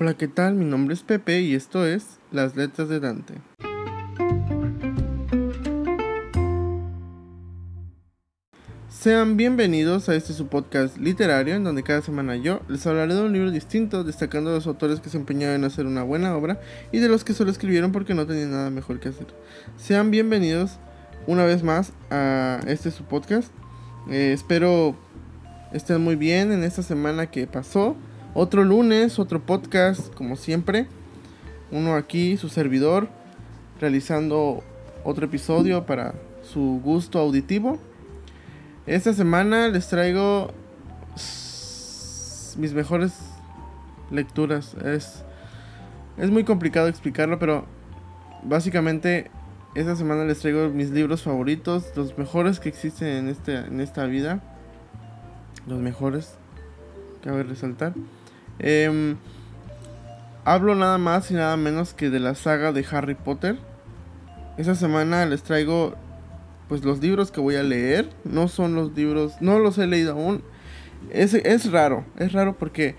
Hola, ¿qué tal? Mi nombre es Pepe y esto es Las Letras de Dante. Sean bienvenidos a este su podcast literario en donde cada semana yo les hablaré de un libro distinto, destacando a los autores que se empeñaron en hacer una buena obra y de los que solo escribieron porque no tenían nada mejor que hacer. Sean bienvenidos una vez más a este su podcast. Eh, espero estén muy bien en esta semana que pasó. Otro lunes, otro podcast, como siempre. Uno aquí, su servidor, realizando otro episodio para su gusto auditivo. Esta semana les traigo mis mejores lecturas. Es, es muy complicado explicarlo, pero básicamente esta semana les traigo mis libros favoritos, los mejores que existen en, este, en esta vida. Los mejores, cabe resaltar. Em, hablo nada más y nada menos que de la saga de Harry Potter. Esta semana les traigo pues los libros que voy a leer no son los libros, no los he leído aún. Es, es raro, es raro porque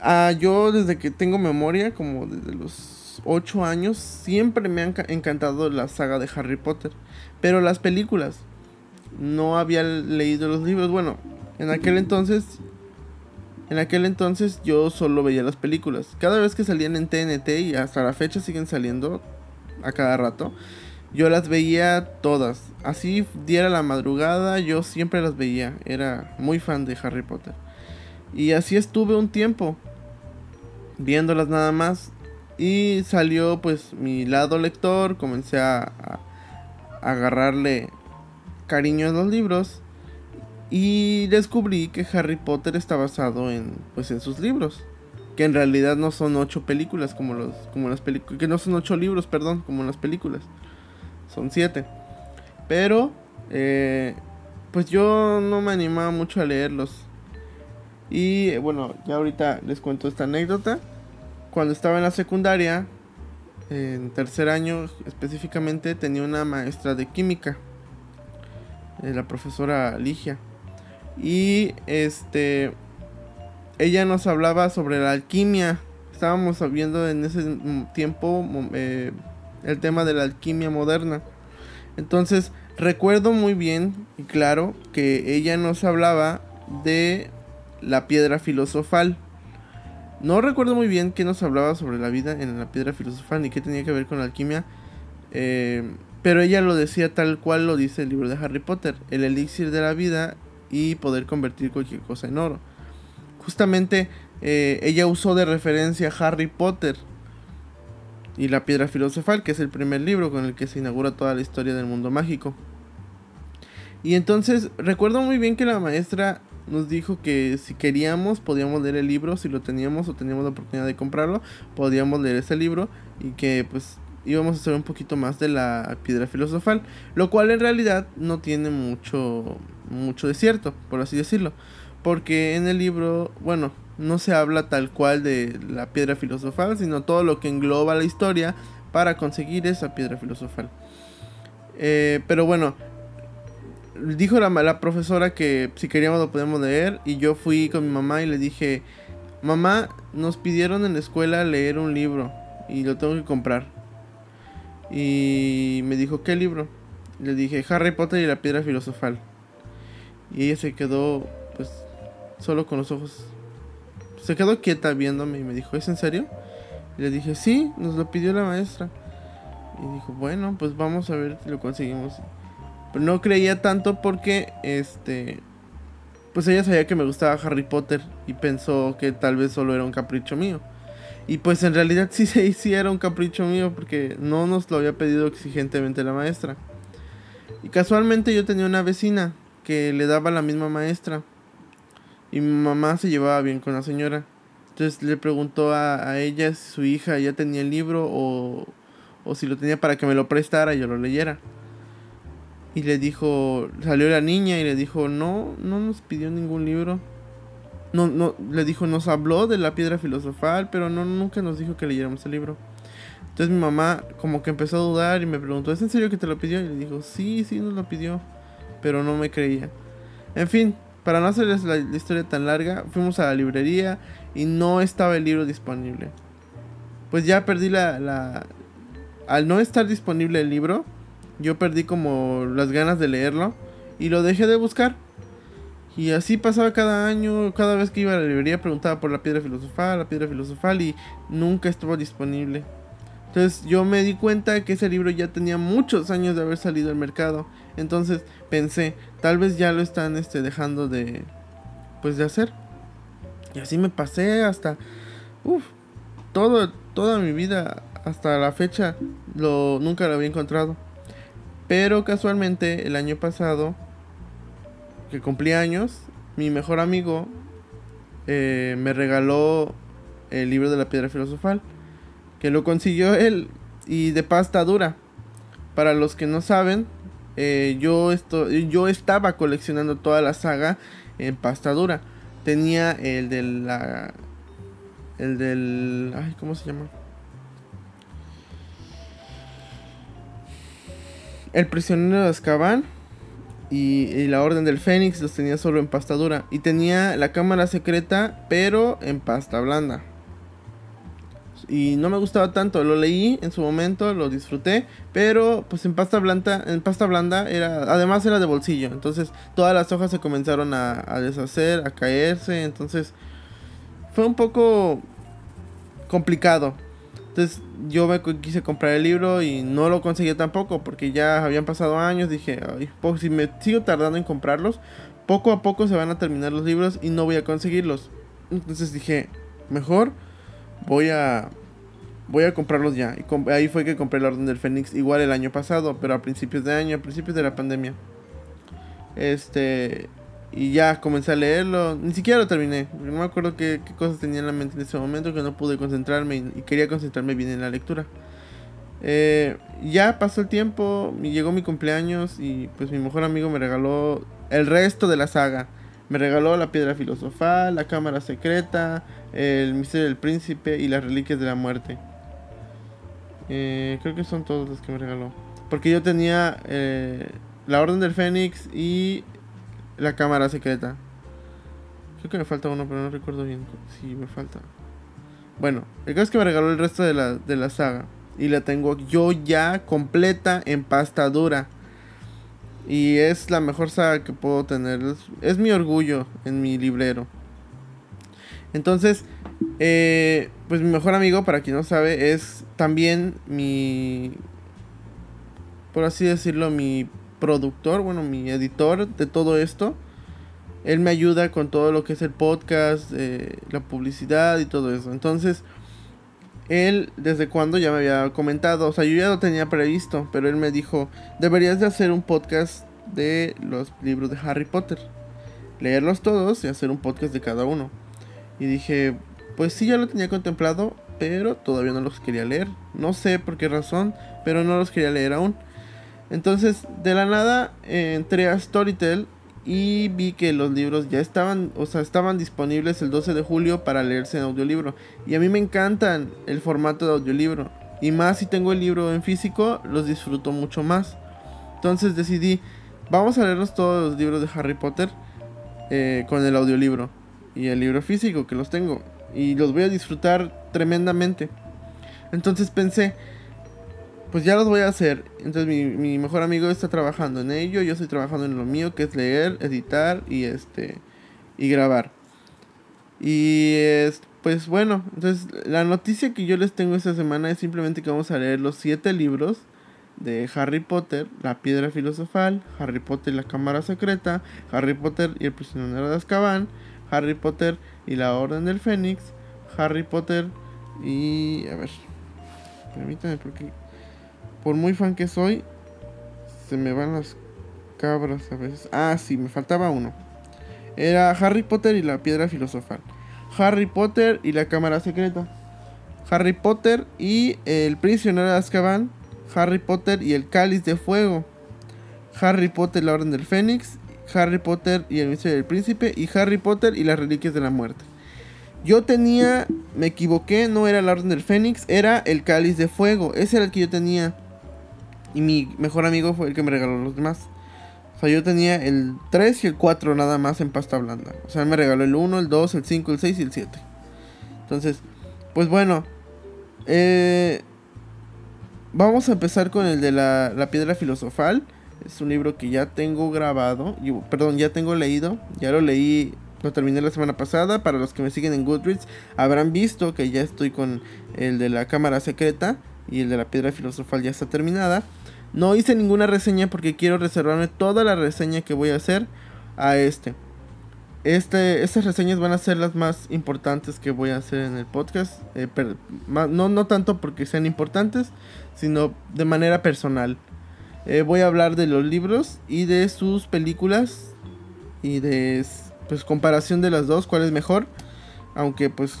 ah, yo desde que tengo memoria, como desde los 8 años, siempre me han encantado la saga de Harry Potter. Pero las películas, no había leído los libros. Bueno, en aquel entonces, en aquel entonces yo solo veía las películas. Cada vez que salían en TNT y hasta la fecha siguen saliendo a cada rato yo las veía todas. Así diera la madrugada, yo siempre las veía. Era muy fan de Harry Potter. Y así estuve un tiempo viéndolas nada más. Y salió pues mi lado lector, comencé a, agarrarle cariño a los libros. Y descubrí que Harry Potter está basado en pues en sus libros. Que en realidad no son ocho películas como los como las películas. Que no son ocho libros, perdón, como las películas son siete. Pero, eh, pues yo no me animaba mucho a leerlos. Y bueno, ya ahorita les cuento esta anécdota. Cuando estaba en la secundaria, en tercer año específicamente, tenía una maestra de química, eh, la profesora Ligia. Y este, ella nos hablaba sobre la alquimia. Estábamos viendo en ese tiempo eh, el tema de la alquimia moderna. Entonces, recuerdo muy bien y claro que ella nos hablaba de la piedra filosofal. No recuerdo muy bien qué nos hablaba sobre la vida en la piedra filosofal ni qué tenía que ver con la alquimia. Eh, pero ella lo decía tal cual lo dice el libro de Harry Potter, el elixir de la vida y poder convertir cualquier cosa en oro. Justamente eh, ella usó de referencia Harry Potter y La Piedra Filosofal, que es el primer libro con el que se inaugura toda la historia del mundo mágico. Y entonces recuerdo muy bien que la maestra nos dijo que si queríamos podíamos leer el libro, si lo teníamos o teníamos la oportunidad de comprarlo, podíamos leer ese libro y que pues íbamos a hacer un poquito más de la piedra filosofal, lo cual en realidad no tiene mucho mucho de por así decirlo, porque en el libro, bueno, no se habla tal cual de la piedra filosofal, sino todo lo que engloba la historia para conseguir esa piedra filosofal. Eh, pero bueno, dijo la, la, profesora que si queríamos lo podíamos leer y yo fui con mi mamá y le dije, mamá, nos pidieron en la escuela leer un libro y lo tengo que comprar. Y me dijo, ¿qué libro? Le dije, Harry Potter y la piedra filosofal. Y ella se quedó pues solo con los ojos se quedó quieta viéndome y me dijo, ¿es en serio? Y le dije, sí, nos lo pidió la maestra. Y dijo, bueno, pues vamos a ver si lo conseguimos. Pero no creía tanto porque, este, pues ella sabía que me gustaba Harry Potter y pensó que tal vez solo era un capricho mío. Y pues en realidad sí, sí, sí era un capricho mío porque no nos lo había pedido exigentemente la maestra. Y casualmente yo tenía una vecina que le daba la misma maestra. Y mi mamá se llevaba bien con la señora. Entonces le preguntó a, ella si su hija ya tenía el libro o, o si lo tenía para que me lo prestara y yo lo leyera. Y le dijo, salió la niña y le dijo, no, no nos pidió ningún libro. No, no, le dijo, nos habló de la piedra filosofal, pero no, nunca nos dijo que leyéramos el libro. Entonces mi mamá como que empezó a dudar y me preguntó, ¿es en serio que te lo pidió? Y le dijo, sí, sí nos lo pidió, pero no me creía. En fin, para no hacerles la, historia tan larga, fuimos a la librería y no estaba el libro disponible. Pues ya perdí la, la... Al no estar disponible el libro, yo perdí como las ganas de leerlo y lo dejé de buscar. Y así pasaba cada año, cada vez que iba a la librería preguntaba por la piedra filosofal, la piedra filosofal y nunca estuvo disponible. Entonces yo me di cuenta que ese libro ya tenía muchos años de haber salido al mercado. Entonces pensé, tal vez ya lo están este, dejando de, pues de hacer. Y así me pasé hasta, uff, todo, toda mi vida hasta la fecha lo, nunca lo había encontrado. Pero casualmente el año pasado que cumplí años, mi mejor amigo eh, me regaló el libro de la piedra filosofal, que lo consiguió él y de pasta dura. Para los que no saben, eh, yo, esto, yo estaba coleccionando toda la saga en pasta dura. Tenía el de la... El del... Ay, ¿cómo se llama? El prisionero de Azkaban y, la Orden del Fénix los tenía solo en pasta dura. Y tenía la cámara secreta, pero en pasta blanda. Y no me gustaba tanto, lo leí en su momento, lo disfruté, pero pues en pasta blanda, en pasta blanda era, además era de bolsillo, entonces todas las hojas se comenzaron a, a deshacer, a caerse, entonces fue un poco complicado. Entonces yo me quise comprar el libro y no lo conseguí tampoco porque ya habían pasado años. Dije, si me sigo tardando en comprarlos, poco a poco se van a terminar los libros y no voy a conseguirlos. Entonces dije, mejor voy a voy a comprarlos ya. Y ahí fue que compré la Orden del Fénix igual el año pasado, pero a principios de año, a principios de la pandemia. Este, y ya comencé a leerlo. Ni siquiera lo terminé. No me acuerdo qué, cosas tenía en la mente en ese momento que no pude concentrarme y, quería concentrarme bien en la lectura. Eh, ya pasó el tiempo, llegó mi cumpleaños y pues mi mejor amigo me regaló el resto de la saga. Me regaló la piedra filosofal, la cámara secreta, el misterio del príncipe y las reliquias de la muerte. Eh, creo que son todos los que me regaló. Porque yo tenía eh, la Orden del Fénix y la cámara secreta. Creo que me falta uno, pero no recuerdo bien si me falta. Bueno, el caso es que me regaló el resto de la, de la saga. Y la tengo yo ya completa en pasta dura. Y es la mejor saga que puedo tener. Es, mi orgullo en mi librero. Entonces, eh, pues mi mejor amigo, para quien no sabe, es también mi... Por así decirlo, mi productor, bueno, mi editor de todo esto. Él me ayuda con todo lo que es el podcast, eh, la publicidad y todo eso. Entonces, él desde cuando ya me había comentado, o sea, yo ya lo tenía previsto, pero él me dijo, deberías de hacer un podcast de los libros de Harry Potter. Leerlos todos y hacer un podcast de cada uno. Y dije, pues sí, ya lo tenía contemplado, pero todavía no los quería leer. No sé por qué razón, pero no los quería leer aún. Entonces, de la nada entré a Storytel y vi que los libros ya estaban, o sea, estaban disponibles el 12 de julio para leerse en audiolibro. Y a mí me encantan el formato de audiolibro. Y más si tengo el libro en físico, los disfruto mucho más. Entonces decidí, vamos a leernos todos los libros de Harry Potter eh, con el audiolibro. Y el libro físico que los tengo. Y los voy a disfrutar tremendamente. Entonces pensé, pues ya los voy a hacer. Entonces mi, mejor amigo está trabajando en ello, yo estoy trabajando en lo mío, que es leer, editar y este y grabar. Y es, pues bueno, entonces la noticia que yo les tengo esta semana es simplemente que vamos a leer los siete libros de Harry Potter, La Piedra Filosofal, Harry Potter y la Cámara Secreta, Harry Potter y el Prisionero de Azkaban, Harry Potter y la Orden del Fénix, Harry Potter y... a ver, permítanme porque por muy fan que soy, se me van las cabras a veces. Ah, sí, me faltaba uno. Era Harry Potter y la piedra filosofal. Harry Potter y la cámara secreta. Harry Potter y el prisionero de Azkaban. Harry Potter y el cáliz de fuego. Harry Potter y la orden del Fénix. Harry Potter y el misterio del príncipe. Y Harry Potter y las reliquias de la muerte. Yo tenía, me equivoqué, no era la orden del Fénix, era el cáliz de fuego. Ese era el que yo tenía. Y mi mejor amigo fue el que me regaló los demás. O sea, yo tenía el 3 y el 4 nada más en pasta blanda. O sea, me regaló el 1, el 2, el 5, el 6 y el 7. Entonces, pues bueno, eh, vamos a empezar con el de la, la, piedra filosofal. Es un libro que ya tengo grabado, perdón, ya tengo leído, ya lo leí, lo terminé la semana pasada. Para los que me siguen en Goodreads, habrán visto que ya estoy con el de la cámara secreta y el de la piedra filosofal ya está terminada. No hice ninguna reseña porque quiero reservarme toda la reseña que voy a hacer a este. Este, estas reseñas van a ser las más importantes que voy a hacer en el podcast. Eh, no, no tanto porque sean importantes, sino de manera personal. Eh, voy a hablar de los libros y de sus películas y de pues comparación de las dos, cuál es mejor. Aunque pues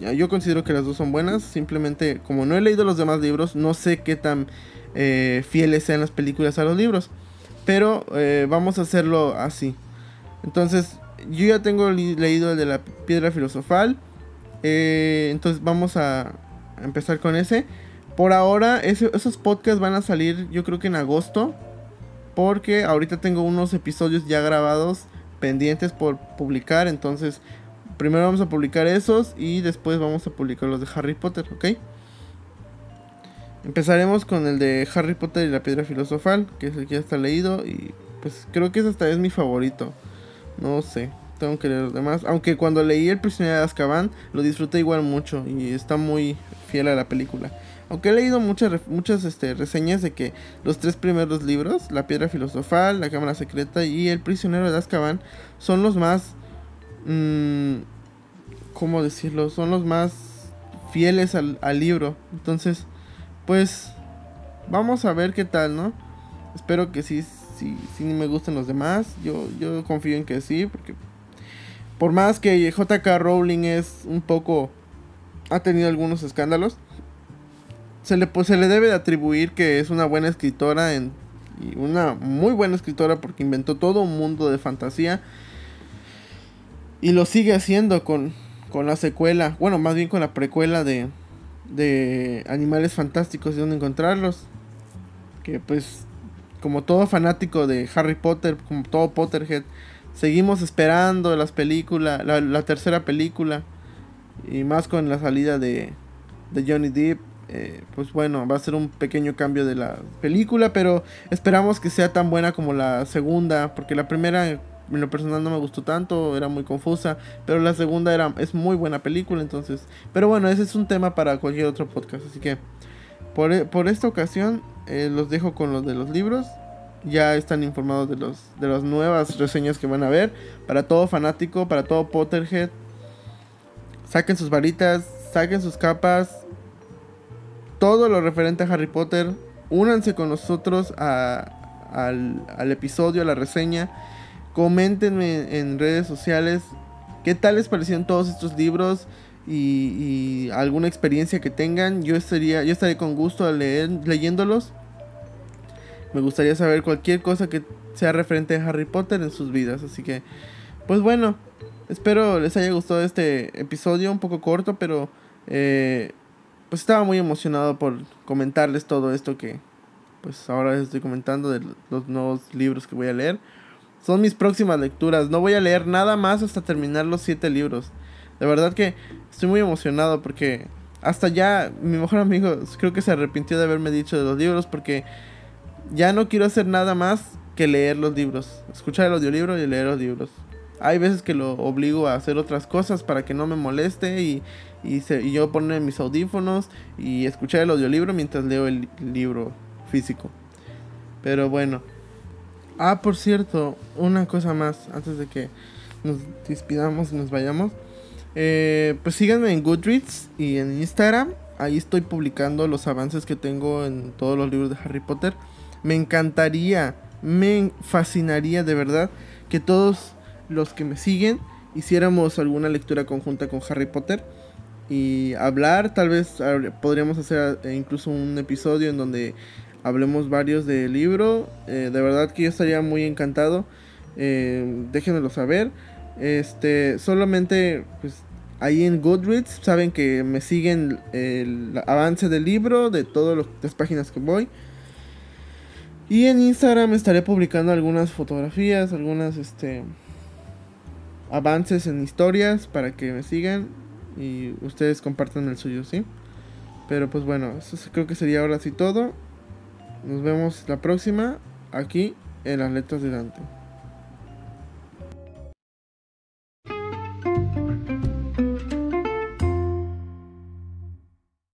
yo considero que las dos son buenas. Simplemente como no he leído los demás libros, no sé qué tan eh, fieles sean las películas a los libros. Pero vamos a hacerlo así. Entonces yo ya tengo leído el de la piedra filosofal. Eh, entonces vamos a empezar con ese. Por ahora, esos podcasts van a salir yo creo que en agosto. Porque ahorita tengo unos episodios ya grabados pendientes por publicar. Entonces, primero vamos a publicar esos y después vamos a publicar los de Harry Potter, ¿ok? Empezaremos con el de Harry Potter y la piedra filosofal, que es el que ya está leído y pues creo que ese esta vez mi favorito. No sé, tengo que leer los demás. Aunque cuando leí El prisionero de Azkaban lo disfruté igual mucho y está muy fiel a la película. Aunque he leído muchas, muchas este, reseñas de que los tres primeros libros, La Piedra Filosofal, La Cámara Secreta y El Prisionero de Azkaban, son los más... Mmm, ¿Cómo decirlo? Son los más fieles al, al libro. Entonces, pues... Vamos a ver qué tal, ¿no? Espero que sí si, si me gustan los demás. Yo, yo confío en que sí, porque por más que JK Rowling es un poco... ha tenido algunos escándalos, se le, pues, se le debe de atribuir que es una buena escritora en, y una muy buena escritora porque inventó todo un mundo de fantasía y lo sigue haciendo con, con la secuela, bueno, más bien con la precuela de, de Animales Fantásticos y dónde encontrarlos. Que pues como todo fanático de Harry Potter, como todo Potterhead, seguimos esperando las películas, la, tercera película. Y más con la salida de, de Johnny Depp. Eh, pues bueno, va a ser un pequeño cambio de la película, pero esperamos que sea tan buena como la segunda, porque la primera en lo personal no me gustó tanto, era muy confusa, pero la segunda era es muy buena película, entonces, pero bueno, ese es un tema para cualquier otro podcast, así que por, por esta ocasión eh, los dejo con los de los libros. Ya están informados de, los, de las nuevas reseñas que van a ver. Para todo fanático, para todo Potterhead. Saquen sus varitas, saquen sus capas. Todo lo referente a Harry Potter. Únanse con nosotros al, al episodio, a la reseña. Coméntenme en redes sociales qué tal les parecieron todos estos libros y, alguna experiencia que tengan, yo estaría, yo estaré con gusto leer, leyéndolos. Me gustaría saber cualquier cosa que sea referente a Harry Potter en sus vidas. Así que, pues bueno, espero les haya gustado este episodio, un poco corto, pero eh, pues estaba muy emocionado por comentarles todo esto que pues ahora les estoy comentando de los nuevos libros que voy a leer. Son mis próximas lecturas. No voy a leer nada más hasta terminar los siete libros. De verdad que estoy muy emocionado porque hasta ya mi mejor amigo creo que se arrepintió de haberme dicho de los libros porque ya no quiero hacer nada más que leer los libros. Escuchar el audiolibro y leer los libros. Hay veces que lo obligo a hacer otras cosas para que no me moleste y, y, y yo poner mis audífonos y escuchar el audiolibro mientras leo el libro físico. Pero bueno. Ah, por cierto, una cosa más antes de que nos despidamos y nos vayamos. Eh, pues síganme en Goodreads y en Instagram. Ahí estoy publicando los avances que tengo en todos los libros de Harry Potter. Me encantaría, me fascinaría de verdad que todos los que me siguen hiciéramos alguna lectura conjunta con Harry Potter y hablar. Tal vez podríamos hacer eh, incluso un episodio en donde hablemos varios del libro. Eh, de verdad que yo estaría muy encantado. déjenmelo saber. Este, solamente pues ahí en Goodreads saben que me siguen el avance del libro, de todas las páginas que voy. Y en Instagram estaré publicando algunas fotografías, algunas este avances en historias para que me sigan. y ustedes compartan el suyo, ¿sí? Pero pues bueno, eso creo que sería ahora sí todo. Nos vemos la próxima aquí en las letras de Dante.